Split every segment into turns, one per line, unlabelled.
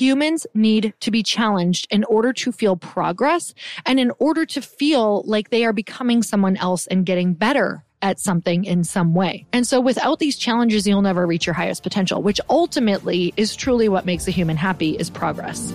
Humans need to be challenged in order to feel progress and in order to feel like they are becoming someone else and getting better at something in some way. And so without these challenges, you'll never reach your highest potential, which ultimately is truly what makes a human happy is progress.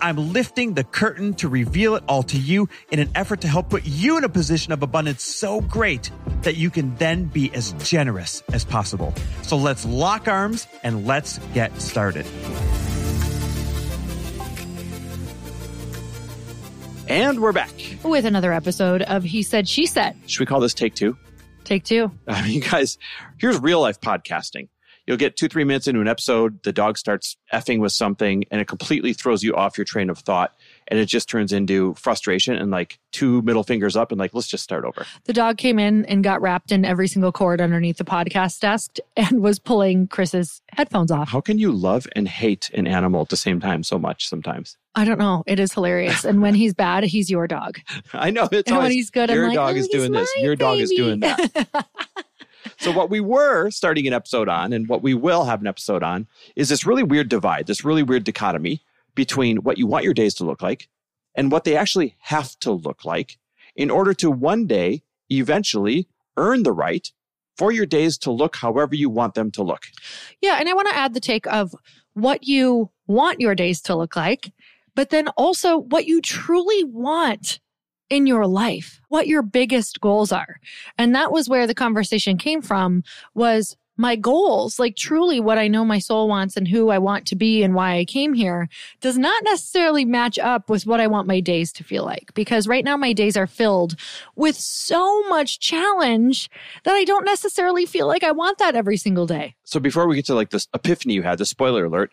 I'm lifting the curtain to reveal it all to you in an effort to help put you in a position of abundance so great that you can then be as generous as possible. So let's lock arms and let's get started. And we're back.
With another episode of He Said, She Said.
Should we call this take two?
Take two.
Um, I mean, guys, here's real life podcasting. You'll get two, three minutes into an episode, the dog starts effing with something and it completely throws you off your train of thought. And it just turns into frustration and like two middle fingers up and like, let's just start over.
The dog came in and got wrapped in every single cord underneath the podcast desk and was pulling Chris's headphones off.
How can you love and hate an animal at the same time so much sometimes?
I don't know. It is hilarious. And when he's bad, he's your dog.
I know. It's
And
always,
when he's good, I'm
your
like,
dog
"Oh,
is doing this. Your dog is doing that. So what we were starting an episode on and what we will have an episode on is this really weird divide, this really weird dichotomy between what you want your days to look like and what they actually have to look like in order to one day eventually earn the right for your days to look however you want them to look.
Yeah. And I want to add the take of what you want your days to look like, but then also what you truly want in your life, what your biggest goals are. And that was where the conversation came from was my goals, like truly what I know my soul wants and who I want to be and why I came here does not necessarily match up with what I want my days to feel like. Because right now my days are filled with so much challenge that I don't necessarily feel like I want that every single day.
So before we get to like this epiphany you had, the spoiler alert,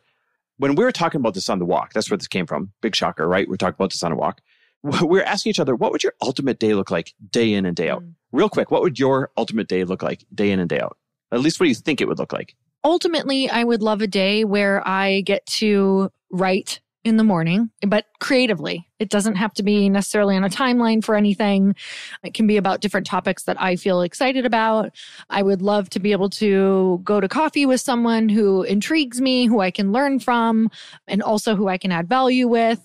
when we were talking about this on the walk, that's where this came from. Big shocker, right? We're talking about this on a walk. We were asking each other, what would your ultimate day look like day in and day out?
Mm.
Real quick, what would your ultimate day look like day in and day out? At least what do you think it would look like?
ultimately, I would love a day where I get to write in the morning, but creatively. It doesn't have to be necessarily on a timeline for anything. It can be about different topics that I feel excited about. I would love to be able to go to coffee with someone who intrigues me, who I can learn from, and also who I can add value with.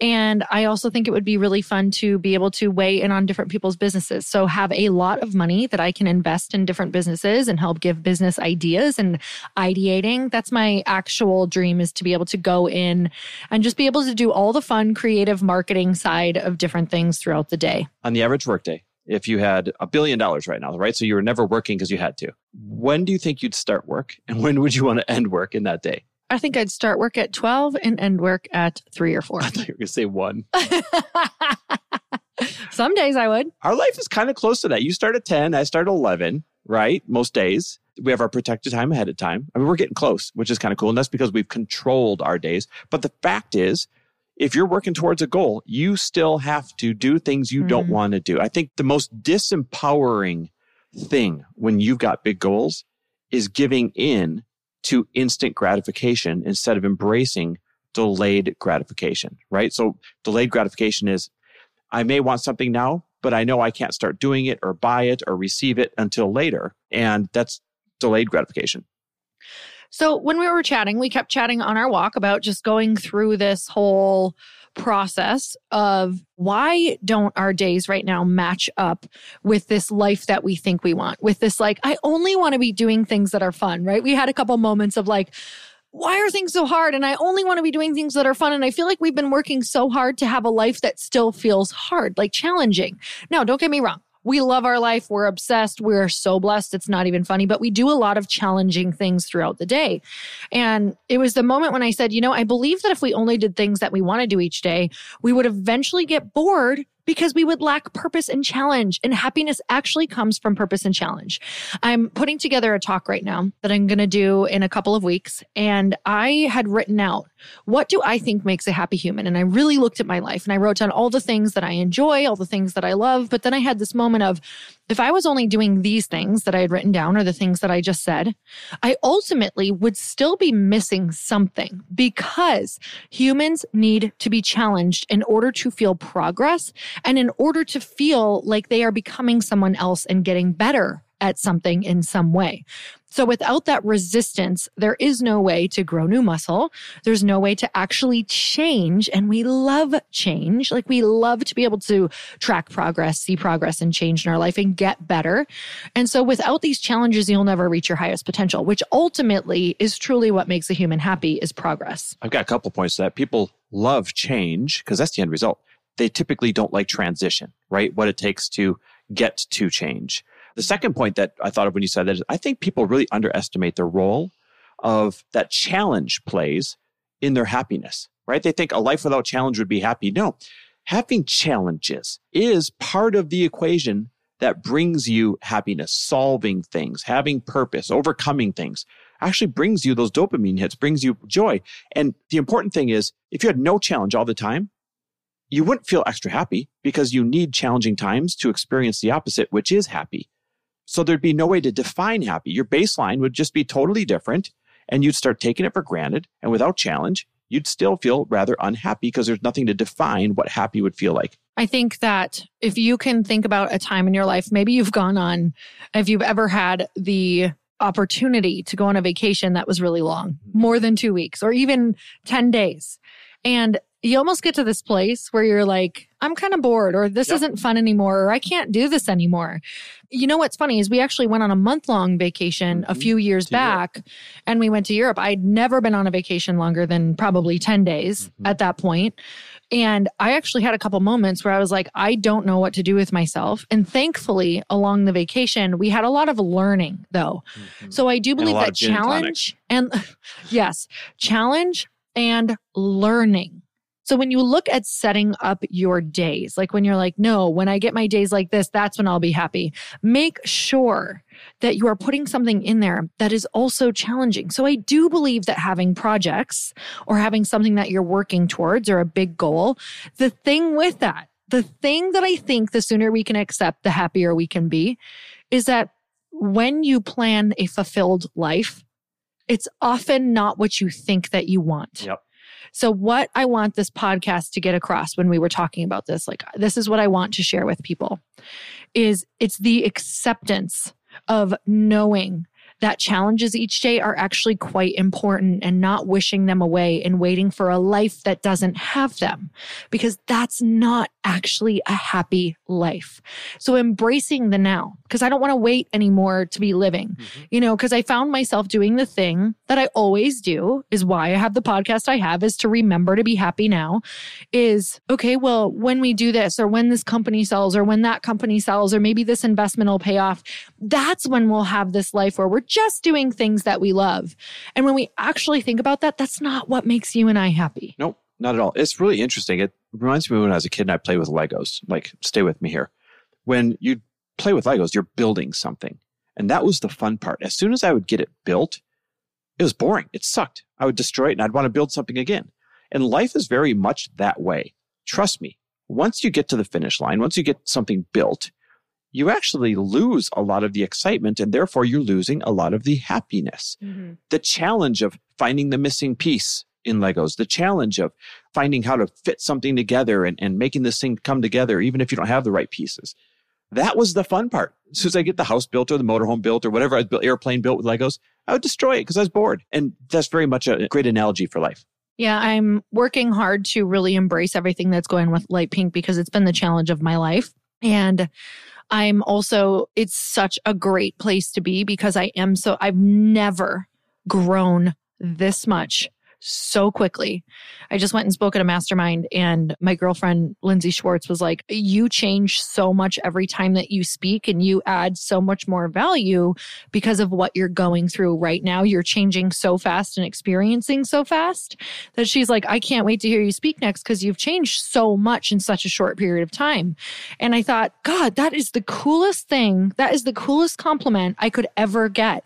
And I also think it would be really fun to be able to weigh in on different people's businesses. So have a lot of money that I can invest in different businesses and help give business ideas and ideating. That's my actual dream is to be able to go in and just be able to do all the fun, creative marketing side of different things throughout the day.
On the average workday, if you had a billion dollars right now, right? So you were never working because you had to. When do you think you'd start work? And when would you want to end work in that day?
I think I'd start work at 12 and end work at three or four.
I thought you were going to say one.
Some days I would.
Our life is kind of close to that. You start at 10, I start at 11, right? Most days. We have our protected time ahead of time. I mean, we're getting close, which is kind of cool. And that's because we've controlled our days. But the fact is, if you're working towards a goal, you still have to do things you don't
Mhm.
want to do. I think the most disempowering thing when you've got big goals is giving in to instant gratification instead of embracing delayed gratification, right? So delayed gratification is I may want something now, but I know I can't start doing it or buy it or receive it until later. And that's delayed gratification.
So when we were chatting, we kept chatting on our walk about just going through this whole process of why don't our days right now match up with this life that we think we want? With this like i only want to be doing things that are fun right? We had a couple moments of like why are things so hard? And i only want to be doing things that are fun. And i feel like we've been working so hard to have a life that still feels hard like challenging. Now don't get me wrong we love our life. We're obsessed. We're so blessed. It's not even funny, but we do a lot of challenging things throughout the day. And it was the moment when I said, you know, I believe that if we only did things that we want to do each day, we would eventually get bored because we would lack purpose and challenge. And happiness actually comes from purpose and challenge. I'm putting together a talk right now that I'm going to do in a couple of weeks. And I had written out what do I think makes a happy human? And I really looked at my life and I wrote down all the things that I enjoy, all the things that I love. But then I had this moment of if I was only doing these things that I had written down or the things that I just said, I ultimately would still be missing something because humans need to be challenged in order to feel progress and in order to feel like they are becoming someone else and getting better at something in some way. So without that resistance, there is no way to grow new muscle. There's no way to actually change. And we love change. Like we love to be able to track progress, see progress and change in our life and get better. And so without these challenges, you'll never reach your highest potential, which ultimately is truly what makes a human happy is progress.
I've got a couple points to that. People love change because that's the end result. They typically don't like transition, right? What it takes to get to change. The second point that I thought of when you said that is I think people really underestimate the role of that challenge plays in their happiness, right? They think a life without challenge would be happy. No, having challenges is part of the equation that brings you happiness, solving things, having purpose, overcoming things actually brings you those dopamine hits, brings you joy. And the important thing is if you had no challenge all the time, you wouldn't feel extra happy because you need challenging times to experience the opposite, which is happy. So there'd be no way to define happy. Your baseline would just be totally different and you'd start taking it for granted. And without challenge, you'd still feel rather unhappy because there's nothing to define what happy would feel like.
I think that if you can think about a time in your life, maybe you've gone on, if you've ever had the opportunity to go on a vacation that was really long, mm-hmm. more than two weeks or even 10 days. And you almost get to this place where you're like, I'm kind of bored, or this yep. isn't fun anymore, or I can't do this anymore. You know what's funny is we actually went on a month long vacation mm-hmm. a few years to back Europe. and we went to Europe. I'd never been on a vacation longer than probably 10 days mm-hmm. at that point. And I actually had a couple moments where I was like, I don't know what to do with myself. And thankfully, along the vacation, we had a lot of learning though. Mm-hmm. So I do believe that challenge and yes, challenge and learning so when you look at setting up your days, like when you're like, no, when I get my days like this, that's when I'll be happy. Make sure that you are putting something in there that is also challenging. So I do believe that having projects or having something that you're working towards or a big goal, the thing with that, the thing that I think the sooner we can accept, the happier we can be is that when you plan a fulfilled life, it's often not what you think that you want.
Yep.
So, what I want this podcast to get across when we were talking about this, like, this is what I want to share with people, is it's the acceptance of knowing that challenges each day are actually quite important and not wishing them away and waiting for a life that doesn't have them because that's not actually a happy life. So embracing the now because I don't want to wait anymore to be living, mm-hmm. you know, because I found myself doing the thing that I always do is why I have the podcast I have is to remember to be happy now is okay, well, when we do this or when this company sells or when that company sells or maybe this investment will pay off, that's when we'll have this life where we're just doing things that we love. And when we actually think about that, that's not what makes you and I happy.
Nope, not at all. It's really interesting. It reminds me when I was a kid and I played with Legos. Like, stay with me here. When you play with Legos, you're building something. And that was the fun part. As soon as I would get it built, it was boring. It sucked. I would destroy it and I'd want to build something again. And life is very much that way. Trust me. Once you get to the finish line, once you get something built, you actually lose a lot of the excitement and therefore you're losing a lot of the happiness. Mm-hmm. The challenge of finding the missing piece in Legos, the challenge of finding how to fit something together and, and making this thing come together, even if you don't have the right pieces. That was the fun part. As soon as I get the house built or the motorhome built or whatever I built, airplane built with Legos, I would destroy it because I was bored. And that's very much a great analogy for life.
Yeah, I'm working hard to really embrace everything that's going with Lite Pink because it's been the challenge of my life. And I'm also, it's such a great place to be because I am so, I've never grown this much so quickly. I just went and spoke at a mastermind, and my girlfriend, Lindsay Schwartz, was like, You change so much every time that you speak, and you add so much more value because of what you're going through right now. You're changing so fast and experiencing so fast that she's like, I can't wait to hear you speak next because you've changed so much in such a short period of time. And I thought, God, that is the coolest thing. That is the coolest compliment I could ever get.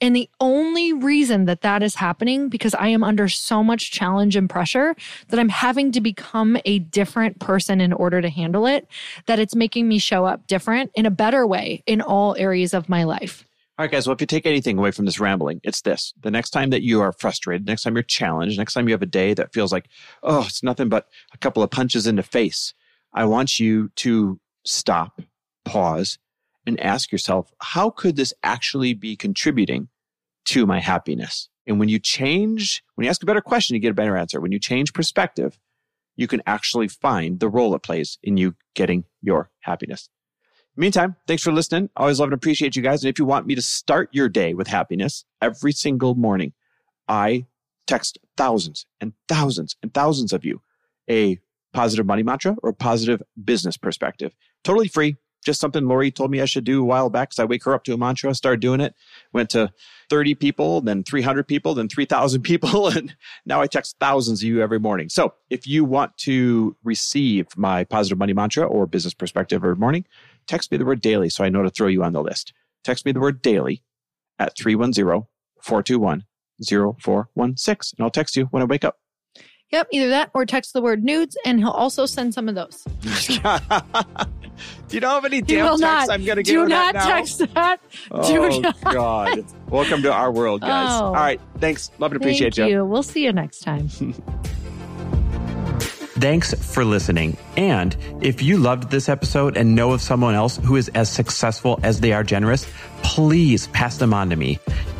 And the only reason that that is happening because I am under so much challenge and pressure that I'm having to become a different person in order to handle it, that it's making me show up different in a better way in all areas of my life.
All right, guys. Well, if you take anything away from this rambling, it's this. The next time that you are frustrated, next time you're challenged, next time you have a day that feels like, oh, it's nothing but a couple of punches in the face, I want you to stop, pause, and ask yourself, how could this actually be contributing to my happiness? And when you change, when you ask a better question, you get a better answer. When you change perspective, you can actually find the role it plays in you getting your happiness. Meantime, thanks for listening. Always love and appreciate you guys. And if you want me to start your day with happiness every single morning, I text thousands and thousands and thousands of you a positive money mantra or positive business perspective. Totally free just something Lori told me I should do a while back So I wake her up to a mantra, started doing it, went to 30 people, then 300 people, then 3,000 people. And now I text thousands of you every morning. So if you want to receive my positive money mantra or business perspective every morning, text me the word daily so I know to throw you on the list. Text me the word daily at 310 421 0416 and I'll text you when I wake up.
Yep, either that or text the word nudes, and he'll also send some of those.
Do you know how many damn texts not, I'm going to get
Do
not
that text that.
Oh,
do not.
God. Welcome to our world, guys. Oh, All right. Thanks. Love and appreciate
you.
you.
We'll see you next time.
Thanks for listening. And if you loved this episode and know of someone else who is as successful as they are generous, please pass them on to me.